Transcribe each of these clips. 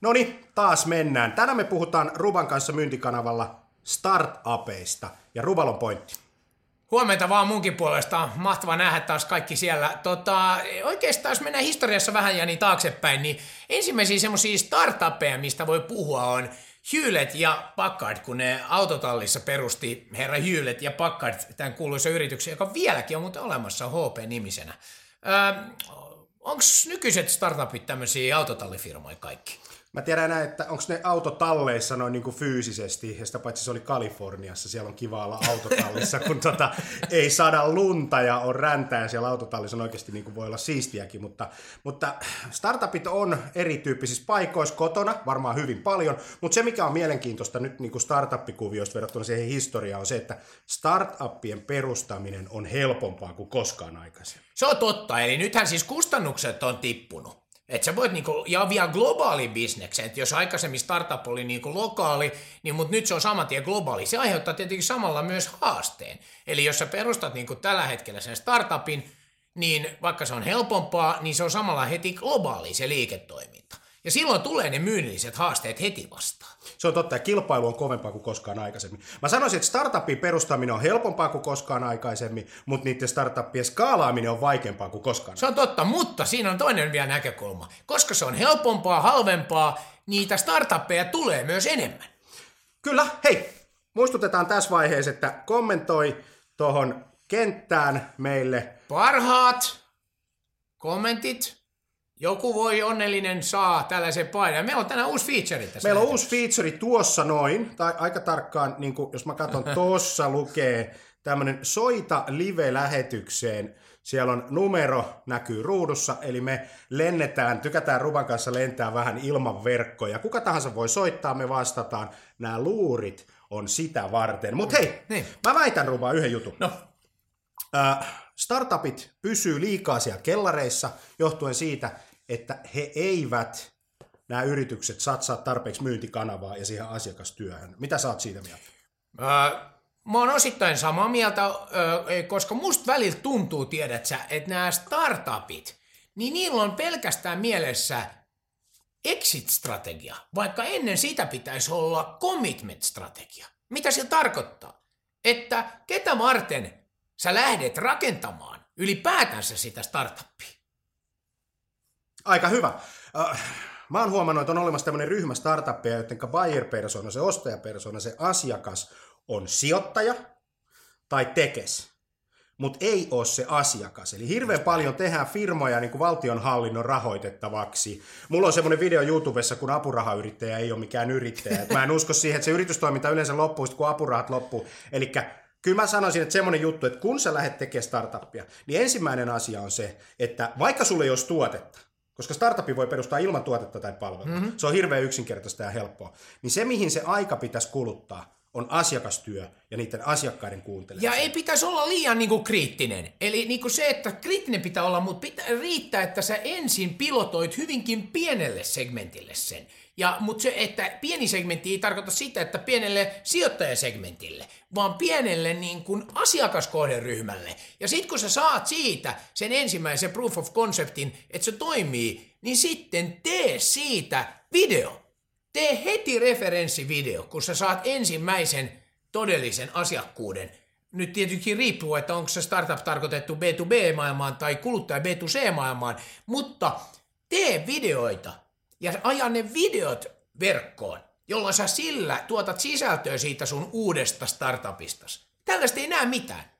No niin, taas mennään. Tänään me puhutaan Ruban kanssa myyntikanavalla startupeista ja Rubalon pointti. Huomenta vaan munkin puolesta. Mahtava nähdä taas kaikki siellä. Tota, oikeastaan jos mennään historiassa vähän ja niin taaksepäin, niin ensimmäisiä semmoisia startupeja, mistä voi puhua, on Hewlett ja Packard, kun ne autotallissa perusti herra Hewlett ja Packard tämän kuuluisa yrityksen, joka vieläkin on muuten olemassa HP-nimisenä. Öö, Onko nykyiset startupit tämmöisiä autotallifirmoja kaikki? Mä tiedän näin, että onko ne autotalleissa noin niin kuin fyysisesti, ja sitä paitsi se oli Kaliforniassa, siellä on kiva olla autotallissa, kun tota, ei saada lunta ja on räntää, ja siellä autotallissa on oikeasti niin kuin voi olla siistiäkin, mutta, mutta startupit on erityyppisissä paikoissa kotona, varmaan hyvin paljon, mutta se mikä on mielenkiintoista nyt niin kuin startuppikuvioista verrattuna siihen historiaan on se, että startuppien perustaminen on helpompaa kuin koskaan aikaisemmin. Se on totta, eli nythän siis kustannukset on tippunut. Että sä voit niinku, ja vielä globaali bisneksen, että jos aikaisemmin startup oli niinku lokaali, niin mut nyt se on saman tien globaali. Se aiheuttaa tietenkin samalla myös haasteen. Eli jos sä perustat niinku tällä hetkellä sen startupin, niin vaikka se on helpompaa, niin se on samalla heti globaali se liiketoiminta. Ja silloin tulee ne myynnilliset haasteet heti vastaan. Se on totta, ja kilpailu on kovempaa kuin koskaan aikaisemmin. Mä sanoisin, että startupin perustaminen on helpompaa kuin koskaan aikaisemmin, mutta niiden startuppien skaalaaminen on vaikeampaa kuin koskaan. Se on totta, mutta siinä on toinen vielä näkökulma. Koska se on helpompaa, halvempaa, niitä startuppeja tulee myös enemmän. Kyllä, hei, muistutetaan tässä vaiheessa, että kommentoi tuohon kenttään meille. Parhaat kommentit joku voi onnellinen saa tällaisen painan. Meillä on tänään uusi feature tässä. Meillä on uusi feature tuossa noin, tai aika tarkkaan, niin kuin, jos mä katson, tuossa lukee tämmöinen soita live-lähetykseen. Siellä on numero, näkyy ruudussa, eli me lennetään, tykätään Ruban kanssa lentää vähän ilman verkkoja. Kuka tahansa voi soittaa, me vastataan. Nämä luurit on sitä varten. Mutta hei, niin. mä väitän Ruban yhden jutun. No. Äh, startupit pysyy liikaa siellä kellareissa johtuen siitä, että he eivät, nämä yritykset, satsaa tarpeeksi myyntikanavaa ja siihen asiakastyöhön. Mitä sä oot siitä mieltä? Öö, mä oon osittain samaa mieltä, koska musta välillä tuntuu, tiedät sä, että nämä startupit, niin niillä on pelkästään mielessä exit-strategia, vaikka ennen sitä pitäisi olla commitment-strategia. Mitä se tarkoittaa? Että ketä varten sä lähdet rakentamaan ylipäätänsä sitä startuppia? Aika hyvä. Mä oon huomannut, että on olemassa tämmöinen ryhmä startuppeja, joiden buyer-persona, se ostajapersona, se asiakas on sijoittaja tai tekes, mutta ei ole se asiakas. Eli hirveän paljon tehdään firmoja niin kuin valtionhallinnon rahoitettavaksi. Mulla on semmoinen video YouTubessa, kun apurahayrittäjä ei ole mikään yrittäjä. Mä en usko siihen, että se yritystoiminta yleensä loppuu, kun apurahat loppuu. Eli kyllä mä sanoisin, että semmoinen juttu, että kun sä lähdet tekemään startuppia, niin ensimmäinen asia on se, että vaikka sulle ei olisi tuotetta, koska startupi voi perustaa ilman tuotetta tai palvelua. Mm-hmm. Se on hirveän yksinkertaista ja helppoa. Niin se, mihin se aika pitäisi kuluttaa, on asiakastyö ja niiden asiakkaiden kuunteleminen. Ja ei pitäisi olla liian niinku kriittinen. Eli niinku se, että kriittinen pitää olla, mutta pitää riittää, että sä ensin pilotoit hyvinkin pienelle segmentille sen. Ja, mutta se, että pieni segmentti ei tarkoita sitä, että pienelle sijoittajasegmentille, vaan pienelle niin kuin asiakaskohderyhmälle. Ja sitten kun sä saat siitä sen ensimmäisen proof of conceptin, että se toimii, niin sitten tee siitä video. Tee heti referenssivideo, kun sä saat ensimmäisen todellisen asiakkuuden. Nyt tietenkin riippuu, että onko se startup tarkoitettu B2B-maailmaan tai kuluttaja B2C-maailmaan, mutta tee videoita ja aja ne videot verkkoon, jolloin sä sillä tuotat sisältöä siitä sun uudesta startupistas. Tällaista ei näe mitään.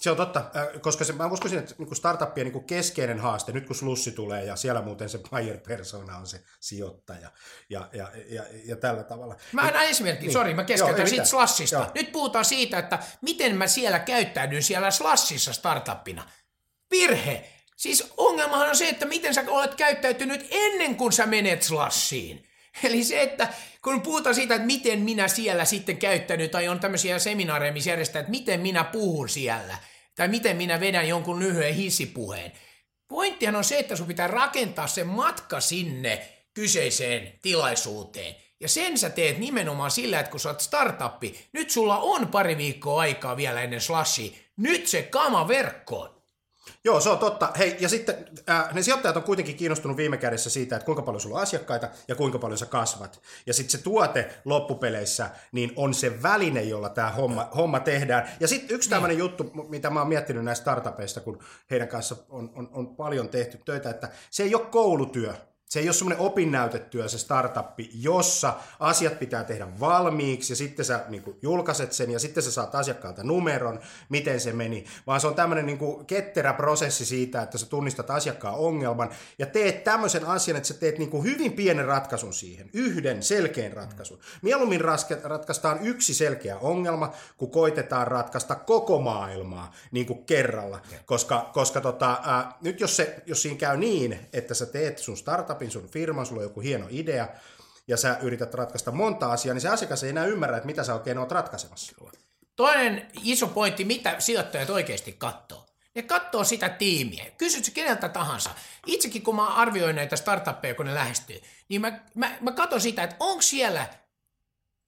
Se on totta, koska se, mä uskoisin, että niin startuppien niin keskeinen haaste, nyt kun slussi tulee ja siellä muuten se buyer persona on se sijoittaja ja, ja, ja, ja tällä tavalla. Mä annan esimerkki, niin. sori, mä keskeytän siitä Slashista. Joo. Nyt puhutaan siitä, että miten mä siellä käyttäydyn siellä Slashissa startuppina. Virhe! Siis ongelmahan on se, että miten sä olet käyttäytynyt ennen kuin sä menet Slashiin. Eli se, että kun puhutaan siitä, että miten minä siellä sitten käyttänyt, tai on tämmöisiä seminaareja, missä järjestää, että miten minä puhun siellä, tai miten minä vedän jonkun lyhyen hissipuheen. Pointtihan on se, että sun pitää rakentaa se matka sinne kyseiseen tilaisuuteen. Ja sen sä teet nimenomaan sillä, että kun sä oot startuppi, nyt sulla on pari viikkoa aikaa vielä ennen slashi, nyt se kama verkkoon. Joo, se on totta. Hei, ja sitten äh, ne sijoittajat on kuitenkin kiinnostunut viime kädessä siitä, että kuinka paljon sulla on asiakkaita ja kuinka paljon sä kasvat. Ja sitten se tuote loppupeleissä niin on se väline, jolla tämä homma, homma tehdään. Ja sitten yksi tämmöinen juttu, mitä mä oon miettinyt näistä startupeista, kun heidän kanssa on, on, on paljon tehty töitä, että se ei ole koulutyö. Se ei ole semmoinen opinnäytetyö se startuppi, jossa asiat pitää tehdä valmiiksi ja sitten sä niin kuin, julkaiset sen ja sitten sä saat asiakkaalta numeron, miten se meni. Vaan se on tämmöinen niin kuin, ketterä prosessi siitä, että sä tunnistat asiakkaan ongelman ja teet tämmöisen asian, että sä teet niin kuin, hyvin pienen ratkaisun siihen, yhden selkeän ratkaisun. Mieluummin raske, ratkaistaan yksi selkeä ongelma, kun koitetaan ratkaista koko maailmaa niin kuin kerralla. Koska, koska tota, ää, nyt jos, se, jos siinä käy niin, että sä teet sun startup startupin sun firman, sulla on joku hieno idea, ja sä yrität ratkaista monta asiaa, niin se asiakas ei enää ymmärrä, että mitä sä oikein oot ratkaisemassa. Toinen iso pointti, mitä sijoittajat oikeasti katsoo. Ne katsoo sitä tiimiä. Kysyt keneltä tahansa. Itsekin kun mä arvioin näitä startuppeja, kun ne lähestyy, niin mä, mä, mä katson sitä, että onko siellä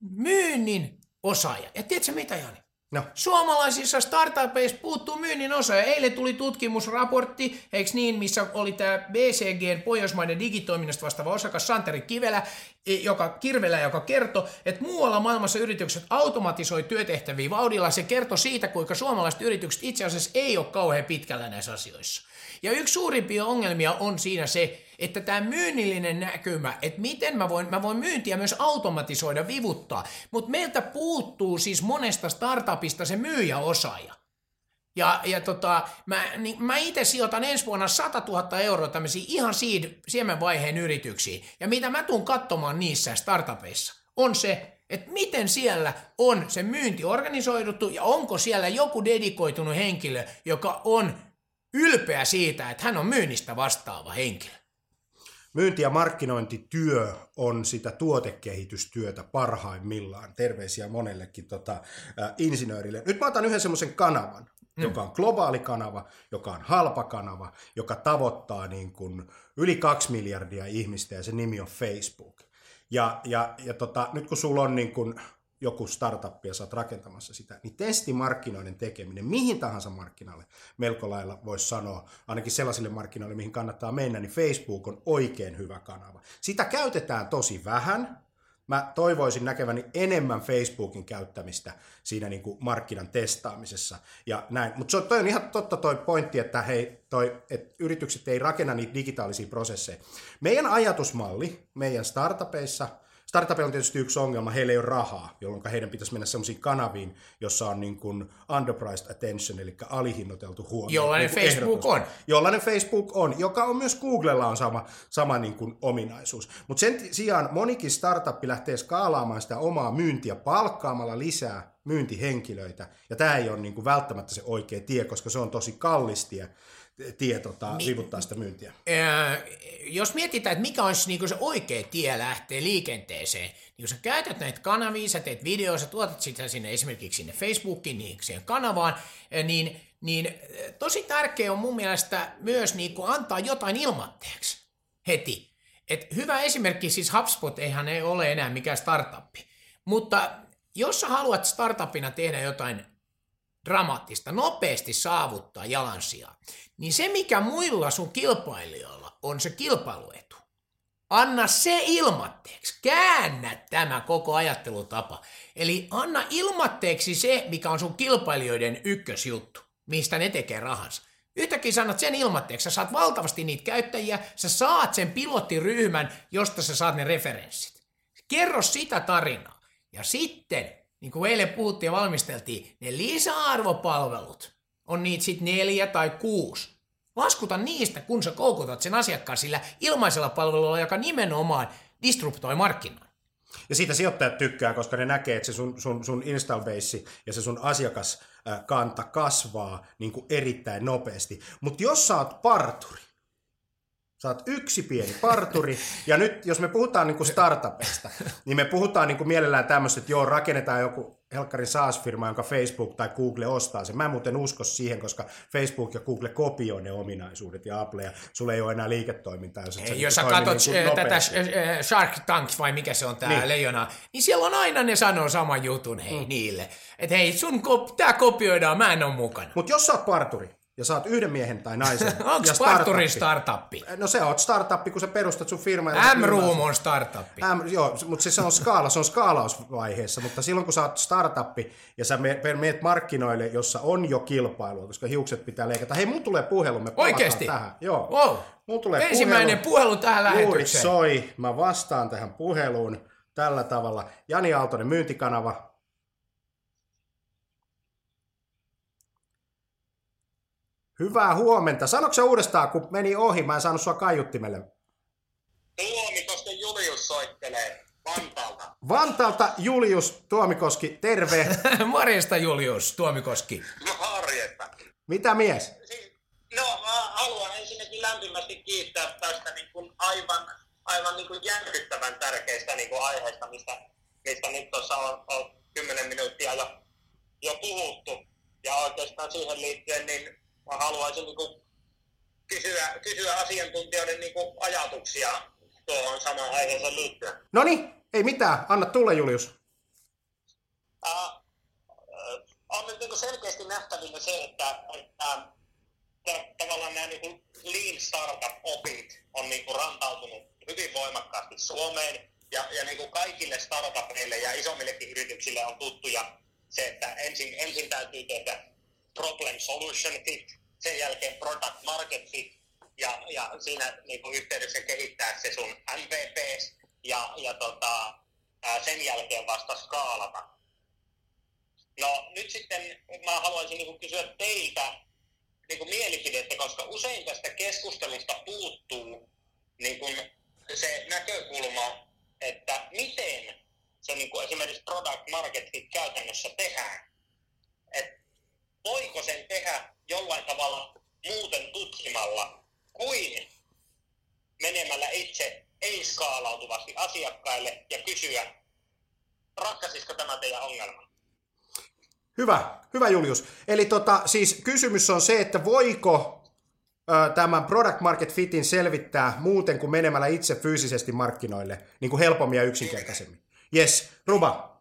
myynnin osaaja. Ja tiedätkö mitä, Jani? No. Suomalaisissa startupeissa puuttuu myynnin osa. Ja eilen tuli tutkimusraportti, eikö niin, missä oli tämä BCGn Pohjoismaiden digitoiminnasta vastaava osakas Santeri Kivelä, e, joka, Kirvelä, joka kertoi, että muualla maailmassa yritykset automatisoi työtehtäviä vauhdilla. Se kertoi siitä, kuinka suomalaiset yritykset itse asiassa ei ole kauhean pitkällä näissä asioissa. Ja yksi suurimpia ongelmia on siinä se, että tämä myynnillinen näkymä, että miten mä voin, mä voin myyntiä myös automatisoida, vivuttaa, mutta meiltä puuttuu siis monesta startupista se myyjäosaaja. Ja, ja tota, mä, niin, mä itse sijoitan ensi vuonna 100 000 euroa tämmöisiin ihan seed, siemenvaiheen yrityksiin. Ja mitä mä tuun katsomaan niissä startupeissa, on se, että miten siellä on se myynti organisoiduttu ja onko siellä joku dedikoitunut henkilö, joka on ylpeä siitä, että hän on myynnistä vastaava henkilö. Myynti- ja markkinointityö on sitä tuotekehitystyötä parhaimmillaan. Terveisiä monellekin tota, äh, insinöörille. Nyt mä otan yhden semmoisen kanavan, mm. joka on globaali kanava, joka on halpa kanava, joka tavoittaa niin kuin yli kaksi miljardia ihmistä ja se nimi on Facebook. Ja, ja, ja tota, nyt kun sulla on niin kuin joku startup ja sä oot rakentamassa sitä, niin testimarkkinoiden tekeminen mihin tahansa markkinalle melko lailla voisi sanoa, ainakin sellaisille markkinoille, mihin kannattaa mennä, niin Facebook on oikein hyvä kanava. Sitä käytetään tosi vähän, mä toivoisin näkeväni enemmän Facebookin käyttämistä siinä niin kuin markkinan testaamisessa ja näin. Mutta toi on ihan totta toi pointti, että hei, toi, et yritykset ei rakenna niitä digitaalisia prosesseja. Meidän ajatusmalli meidän startupeissa – Startupilla on tietysti yksi ongelma, heillä ei ole rahaa, jolloin heidän pitäisi mennä sellaisiin kanaviin, jossa on niin kuin underpriced attention, eli alihinnoiteltu huomio. Jollainen niin Facebook on. Jollainen Facebook on, joka on myös Googlella on sama, sama niin kuin ominaisuus. Mutta sen sijaan monikin startup lähtee skaalaamaan sitä omaa myyntiä palkkaamalla lisää myyntihenkilöitä, ja tämä ei ole niin kuin välttämättä se oikea tie, koska se on tosi kallis tie tie tota, Mi- vivuttaa sitä myyntiä? Öö, jos mietitään, että mikä olisi niinku se oikea tie lähteä liikenteeseen, niin kun sä käytät näitä kanavia, sä teet videoa, sä tuotat sitä sinne esimerkiksi sinne Facebookiin, niin siihen kanavaan, niin, niin tosi tärkeää on mun mielestä myös niinku antaa jotain ilmatteeksi heti. Et hyvä esimerkki, siis HubSpot eihän ei ole enää mikään startuppi, mutta jos sä haluat startupina tehdä jotain dramaattista, nopeasti saavuttaa jalansijaa, niin se mikä muilla sun kilpailijoilla on se kilpailuetu. Anna se ilmatteeksi. Käännä tämä koko ajattelutapa. Eli anna ilmatteeksi se, mikä on sun kilpailijoiden ykkösjuttu, mistä ne tekee rahansa. Yhtäkkiä sanot sen ilmatteeksi, sä saat valtavasti niitä käyttäjiä, sä saat sen pilottiryhmän, josta sä saat ne referenssit. Kerro sitä tarinaa. Ja sitten niin kuin eilen puhuttiin ja valmisteltiin, ne lisäarvopalvelut on niitä sitten neljä tai kuusi. Laskuta niistä, kun sä koukutat sen asiakkaan sillä ilmaisella palvelulla, joka nimenomaan disruptoi markkinaa. Ja siitä sijoittajat tykkää, koska ne näkee, että se sun, sun, sun install base ja se sun asiakaskanta kasvaa niin kuin erittäin nopeasti. Mutta jos sä oot parturi, Sä oot yksi pieni parturi. Ja nyt, jos me puhutaan niin kuin startupista, niin me puhutaan niin kuin mielellään tämmöistä, että joo, rakennetaan joku helkkarin SaaS-firma, jonka Facebook tai Google ostaa sen. Mä en muuten usko siihen, koska Facebook ja Google kopioi ne ominaisuudet ja Apple, ja sulle ei ole enää liiketoimintaa. Jos, ei, jos sä katsot niin tätä Shark Tank vai mikä se on tämä niin. leijona, niin siellä on aina ne sanoo saman jutun hei mm. niille. Että hei, sun kop- tää kopioidaan, mä en ole mukana. Mutta jos sä oot parturi, ja saat yhden miehen tai naisen. Onko ja parturi startuppi? No se on startuppi, kun sä perustat sun firma. M-Room on startuppi. M, joo, mutta siis se on skaala, se on skaalausvaiheessa, mutta silloin kun sä oot startuppi ja sä meet markkinoille, jossa on jo kilpailua, koska hiukset pitää leikata. Hei, mun tulee puhelu, me Oikeesti? tähän. Joo. Wow. Mun tulee Ensimmäinen puhelu, puhelu tähän Juuri lähetykseen. soi, mä vastaan tähän puheluun tällä tavalla. Jani Aaltonen, myyntikanava, Hyvää huomenta. Sanoiko uudestaan, kun meni ohi, mä en saanut sua kaiuttimelle? Tuomikoski Julius soittelee Vantaalta. Vantaalta Julius Tuomikoski, terve. Morjesta Julius Tuomikoski. No harjetta. Mitä mies? No mä haluan ensinnäkin lämpimästi kiittää tästä niin kuin aivan, aivan niin kuin järkyttävän tärkeistä niin kuin aiheesta, mistä, mistä nyt tuossa on, on 10 minuuttia jo, jo puhuttu. Ja oikeastaan siihen liittyen niin mä haluaisin niin kuin kysyä, kysyä asiantuntijoiden niin kuin ajatuksia tuohon samaan aiheeseen liittyen. No niin, ei mitään. Anna tulla Julius. Uh, on nyt niin selkeästi nähtävillä se, että, että tavallaan nämä niin lean startup-opit on niin kuin rantautunut hyvin voimakkaasti Suomeen ja, ja niin kuin kaikille startupeille ja isommillekin yrityksille on tuttuja se, että ensin, ensin täytyy tehdä problem solution fit, sen jälkeen product market fit ja, ja siinä niin kuin yhteydessä kehittää se sun MVP ja, ja tota, sen jälkeen vasta skaalata. No nyt sitten mä haluaisin niin kysyä teiltä niin kuin mielipidettä, koska usein tästä keskustelusta puuttuu niin kuin se näkökulma, että miten se niin kuin esimerkiksi product market fit käytännössä tehdään. Voiko sen tehdä jollain tavalla muuten tutkimalla kuin menemällä itse ei-skaalautuvasti asiakkaille ja kysyä, ratkaisisiko tämä teidän ongelma? Hyvä, hyvä Julius. Eli tota, siis kysymys on se, että voiko tämän product market fitin selvittää muuten kuin menemällä itse fyysisesti markkinoille, niin kuin helpommin ja yksinkertaisemmin. Yes, Ruba.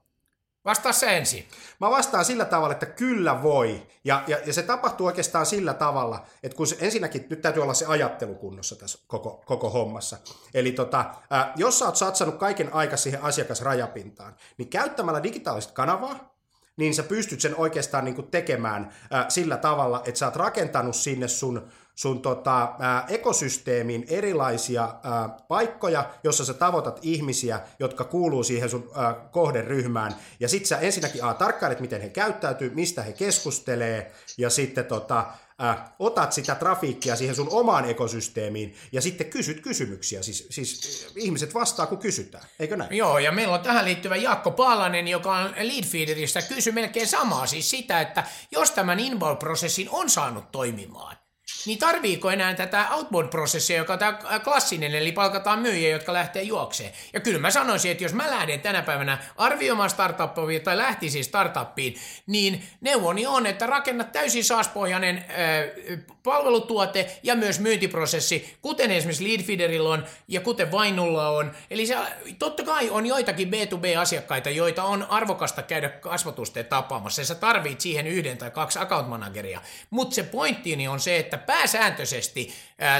Vastaa se ensin. Mä vastaan sillä tavalla, että kyllä voi. Ja, ja, ja se tapahtuu oikeastaan sillä tavalla, että kun se, ensinnäkin nyt täytyy olla se ajattelu kunnossa tässä koko, koko hommassa. Eli tota, ää, jos sä oot satsannut kaiken aika siihen asiakasrajapintaan, niin käyttämällä digitaalista kanavaa, niin sä pystyt sen oikeastaan niin kuin tekemään ää, sillä tavalla, että sä oot rakentanut sinne sun, sun tota, ää, ekosysteemiin erilaisia ää, paikkoja, jossa sä tavoitat ihmisiä, jotka kuuluu siihen sun ää, kohderyhmään. Ja sit sä ensinnäkin a, tarkkailet, miten he käyttäytyy, mistä he keskustelee, ja sitten tota, äh, otat sitä trafiikkia siihen sun omaan ekosysteemiin ja sitten kysyt kysymyksiä. Siis, siis ihmiset vastaa, kun kysytään, eikö näin? Joo, ja meillä on tähän liittyvä Jaakko Paalanen, joka on Leadfeederistä, kysy melkein samaa, siis sitä, että jos tämän inbound-prosessin on saanut toimimaan, niin tarviiko enää tätä outbound-prosessia, joka on tämä klassinen, eli palkataan myyjiä, jotka lähtee juokseen. Ja kyllä mä sanoisin, että jos mä lähden tänä päivänä arvioimaan startuppia tai lähtisin startuppiin, niin neuvoni on, että rakenna täysin äh, palvelutuote ja myös myyntiprosessi, kuten esimerkiksi Leadfeederilla on ja kuten Vainulla on. Eli se, totta kai on joitakin B2B-asiakkaita, joita on arvokasta käydä kasvatusten tapaamassa, ja sä tarvit siihen yhden tai kaksi account manageria. Mutta se pointtini on se, että pääsääntöisesti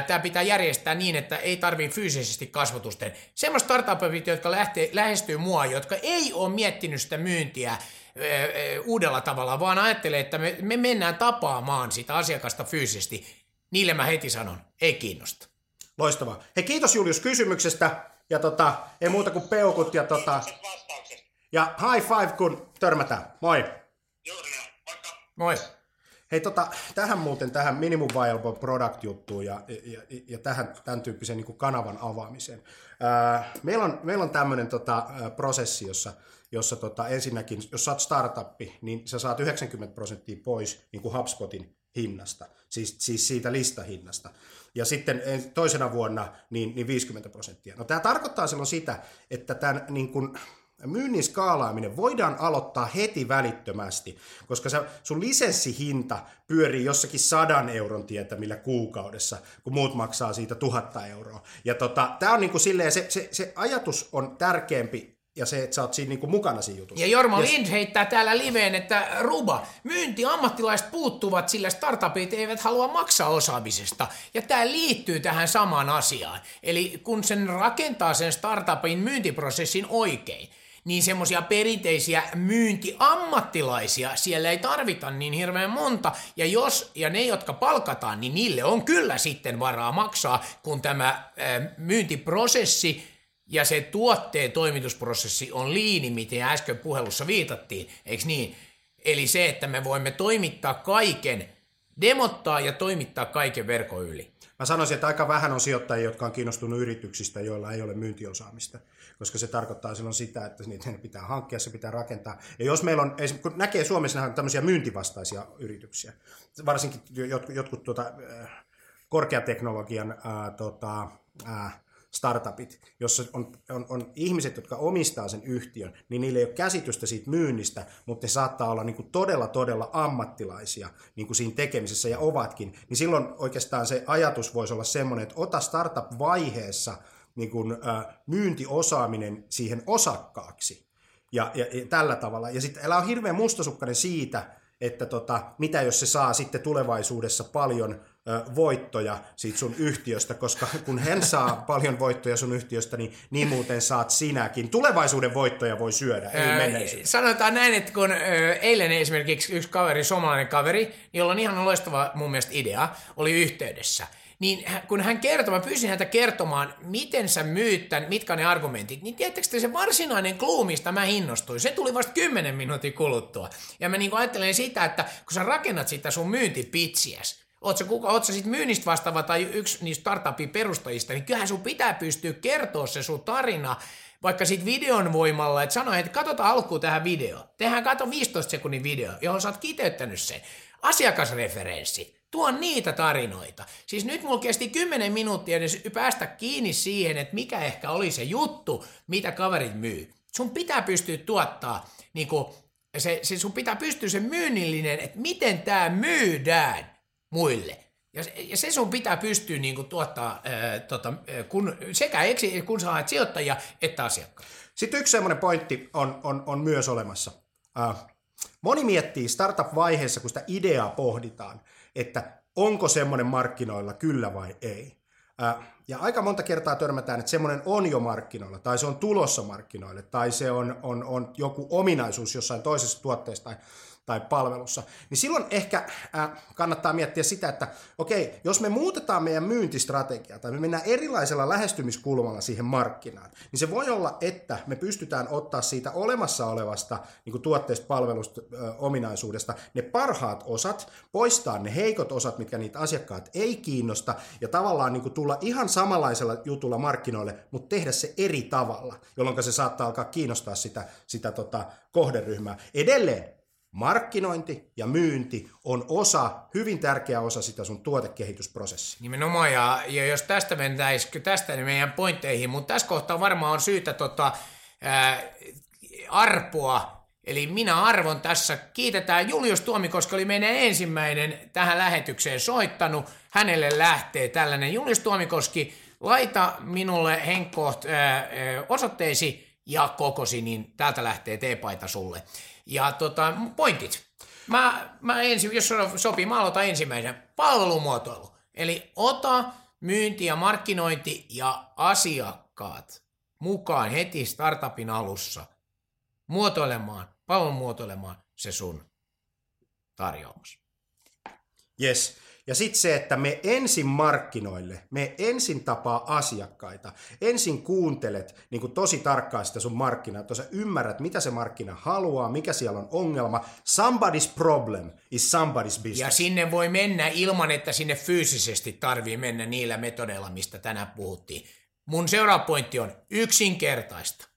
tämä pitää järjestää niin, että ei tarvii fyysisesti kasvatusten. Semmoista startupit, jotka lähtee, lähestyy mua, jotka ei ole miettinyt sitä myyntiä, uudella tavalla, vaan ajattelee, että me, me mennään tapaamaan sitä asiakasta fyysisesti. Niille mä heti sanon, ei kiinnosta. Loistavaa. Hei, kiitos Julius kysymyksestä. Ja tota, ei muuta kuin peukut ja tota... Ja high five, kun törmätään. Moi. Juuri. Moi. Hei, tota, tähän muuten, tähän minimum viable product juttuun ja, ja, ja tähän tämän tyyppisen niin kuin kanavan avaamiseen. Ää, meillä on, meillä on tämmöinen tota, prosessi, jossa jossa tota, ensinnäkin, jos saat startuppi, niin sä saat 90 prosenttia pois niin kuin HubSpotin hinnasta, siis, siis siitä listahinnasta. Ja sitten toisena vuonna niin, niin 50 prosenttia. No tämä tarkoittaa silloin sitä, että tämän niin kuin, myynnin skaalaaminen voidaan aloittaa heti välittömästi, koska se, sun lisenssihinta pyörii jossakin sadan euron tietämillä kuukaudessa, kun muut maksaa siitä tuhatta euroa. Ja tota, tämä on niin kuin silleen, se, se, se ajatus on tärkeämpi ja se, että sä oot siinä niinku mukana siinä jutussa. Ja Jorma yes. Lind heittää täällä liveen, että Ruba, myyntiammattilaiset puuttuvat, sillä startupit eivät halua maksaa osaamisesta. Ja tämä liittyy tähän samaan asiaan. Eli kun sen rakentaa sen startupin myyntiprosessin oikein, niin semmoisia perinteisiä myyntiammattilaisia siellä ei tarvita niin hirveän monta. Ja jos, ja ne, jotka palkataan, niin niille on kyllä sitten varaa maksaa, kun tämä myyntiprosessi ja se tuotteen toimitusprosessi on liini, miten äsken puhelussa viitattiin, eikö niin? Eli se, että me voimme toimittaa kaiken, demottaa ja toimittaa kaiken verkon yli. Mä sanoisin, että aika vähän on sijoittajia, jotka on kiinnostunut yrityksistä, joilla ei ole myyntiosaamista, koska se tarkoittaa silloin sitä, että niitä pitää hankkia, se pitää rakentaa. Ja jos meillä on, kun näkee Suomessa tämmöisiä myyntivastaisia yrityksiä, varsinkin jotkut, jotkut tuota, äh, korkeateknologian ää, tota, ää, startupit, jossa on, on, on ihmiset, jotka omistaa sen yhtiön, niin niillä ei ole käsitystä siitä myynnistä, mutta ne saattaa olla niin kuin todella, todella ammattilaisia niin kuin siinä tekemisessä ja ovatkin. Niin silloin oikeastaan se ajatus voisi olla semmoinen, että ota startup-vaiheessa niin kuin, äh, myyntiosaaminen siihen osakkaaksi. Ja, ja, ja tällä tavalla. Ja sitten älä ole hirveän mustasukkainen siitä, että tota, mitä jos se saa sitten tulevaisuudessa paljon voittoja siitä sun yhtiöstä, koska kun hän saa paljon voittoja sun yhtiöstä, niin niin muuten saat sinäkin. Tulevaisuuden voittoja voi syödä, ei Sanotaan näin, että kun eilen esimerkiksi yksi kaveri, suomalainen kaveri, jolla on ihan loistava mun mielestä idea, oli yhteydessä, niin kun hän kertoi, mä pyysin häntä kertomaan, miten sä myyt tämän, mitkä ne argumentit, niin tiedättekö te se varsinainen kluu, mistä mä innostuin, se tuli vasta 10 minuutin kuluttua. Ja mä niin ajattelen sitä, että kun sä rakennat sitä sun myyntipitsiäs, Sä, kuka, oot sit myynnistä vastaava tai yksi niistä startupin perustajista, niin kyllähän sun pitää pystyä kertoa se sun tarina, vaikka sit videon voimalla, että sano, että katsotaan alkuun tähän video. Tehän kato 15 sekunnin video, johon sä oot kiteyttänyt sen. Asiakasreferenssi. Tuo niitä tarinoita. Siis nyt mulla kesti 10 minuuttia edes päästä kiinni siihen, että mikä ehkä oli se juttu, mitä kaverit myy. Sun pitää pystyä tuottaa, niin kuin, se, se sun pitää pystyä se myynnillinen, että miten tämä myydään muille. Ja, ja se sun pitää pystyä niin kuin, tuottaa ää, tota, kun, sekä eksi, kun sä haet sijoittajia että asiakkaita. Sitten yksi semmoinen pointti on, on, on myös olemassa. Äh, moni miettii startup-vaiheessa, kun sitä ideaa pohditaan, että onko semmoinen markkinoilla kyllä vai ei. Äh, ja aika monta kertaa törmätään, että semmoinen on jo markkinoilla, tai se on tulossa markkinoille, tai se on, on, on joku ominaisuus jossain toisessa tuotteessa tai tai palvelussa, niin silloin ehkä äh, kannattaa miettiä sitä, että okei, jos me muutetaan meidän myyntistrategiaa tai me mennään erilaisella lähestymiskulmalla siihen markkinaan, niin se voi olla, että me pystytään ottaa siitä olemassa olevasta niin kuin tuotteesta, palvelusta, äh, ominaisuudesta ne parhaat osat, poistaa ne heikot osat, mitkä niitä asiakkaat ei kiinnosta, ja tavallaan niin kuin tulla ihan samanlaisella jutulla markkinoille, mutta tehdä se eri tavalla, jolloin se saattaa alkaa kiinnostaa sitä, sitä tota, kohderyhmää. Edelleen Markkinointi ja myynti on osa, hyvin tärkeä osa sitä sun tuotekehitysprosessia. Nimenomaan, ja, ja jos tästä mentäisiin tästä niin meidän pointteihin, mutta tässä kohtaa varmaan on syytä tota, ää, arpoa, eli minä arvon tässä. Kiitetään Julius Tuomikoski, oli meidän ensimmäinen tähän lähetykseen soittanut. Hänelle lähtee tällainen Julius Tuomikoski, laita minulle Henkkoht osoitteesi ja kokosi, niin täältä lähtee teepaita sulle. Ja tota, pointit. Mä, mä ensin, jos sopii, mä aloitan ensimmäisen. Palvelumuotoilu. Eli ota myynti ja markkinointi ja asiakkaat mukaan heti startupin alussa muotoilemaan, palvelumuotoilemaan se sun tarjous. Yes. Ja sitten se, että me ensin markkinoille, me ensin tapaa asiakkaita, ensin kuuntelet niin tosi tarkkaan sitä sun markkinaa, että sä ymmärrät, mitä se markkina haluaa, mikä siellä on ongelma. Somebody's problem is somebody's business. Ja sinne voi mennä ilman, että sinne fyysisesti tarvii mennä niillä metodeilla, mistä tänään puhuttiin. Mun seuraava pointti on yksinkertaista.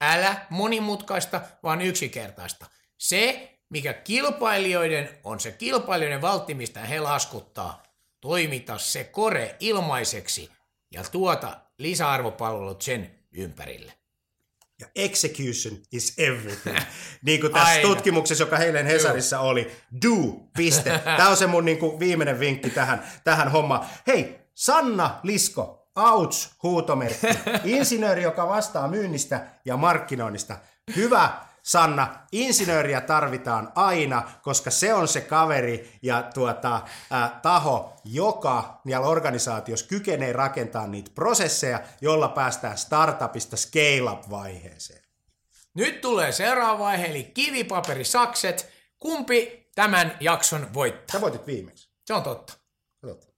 Älä monimutkaista, vaan yksinkertaista. Se, mikä kilpailijoiden on se kilpailijoiden valtti, mistä he laskuttaa, toimita se kore ilmaiseksi ja tuota lisäarvopalvelut sen ympärille. Ja execution is everything. niin kuin tässä Aina. tutkimuksessa, joka heilen Hesarissa oli, do, piste. Tämä on se mun niin kuin viimeinen vinkki tähän, tähän hommaan. Hei, Sanna Lisko, ouch, huutomerkki. Insinööri, joka vastaa myynnistä ja markkinoinnista. Hyvä, Sanna, insinööriä tarvitaan aina, koska se on se kaveri ja tuota, ä, taho, joka niillä organisaatiossa kykenee rakentamaan niitä prosesseja, jolla päästään startupista scale-up-vaiheeseen. Nyt tulee seuraava vaihe, eli kivipaperi, sakset. Kumpi tämän jakson voittaa? Sä voitit viimeksi. Se on totta. Katsotaan.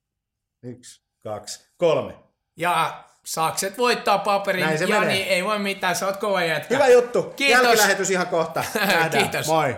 Yksi, kaksi, kolme. Ja sakset voittaa paperin. Näin se Jani, menee. ei voi mitään, sä oot kova jätkä. Hyvä juttu. Kiitos. Jälkilähetys ihan kohta. Nähdään. Kiitos. Moi.